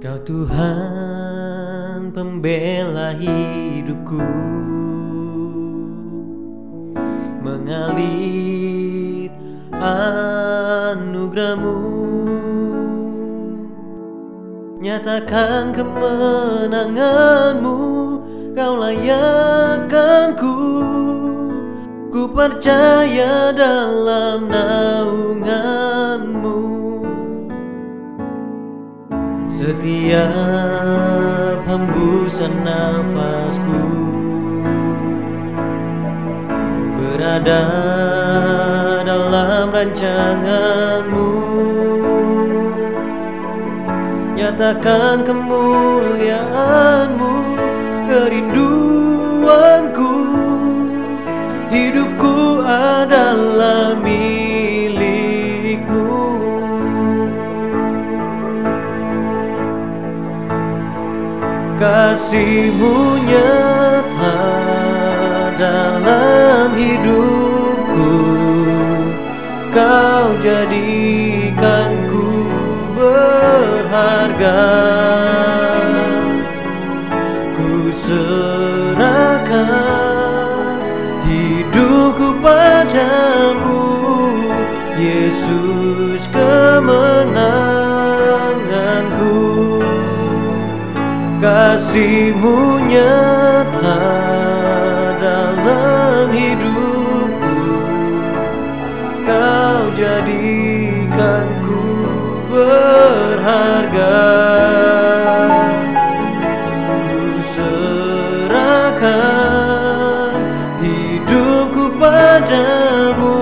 Kau Tuhan pembela hidupku. Mengalir anugerahmu. Nyatakan kemenanganmu Kau layakkanku Ku. Percaya dalam naunganmu Setiap hembusan nafasku. Berada dalam rancanganmu. Nyatakan kemuliaanmu Kerinduanku Kasihmu nyata dalam hidupku. Kau jadikanku berharga. Ku serahkan hidupku padamu Yesus kemenanganku Kasihmu nyata dalam hidupku. Kau jadikanku berharga. Ku serahkan hidupku padamu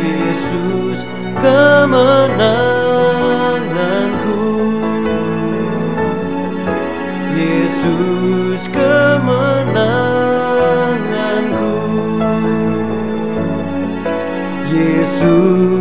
Yesus kemenanganku Yesus kemenanganku. Yesus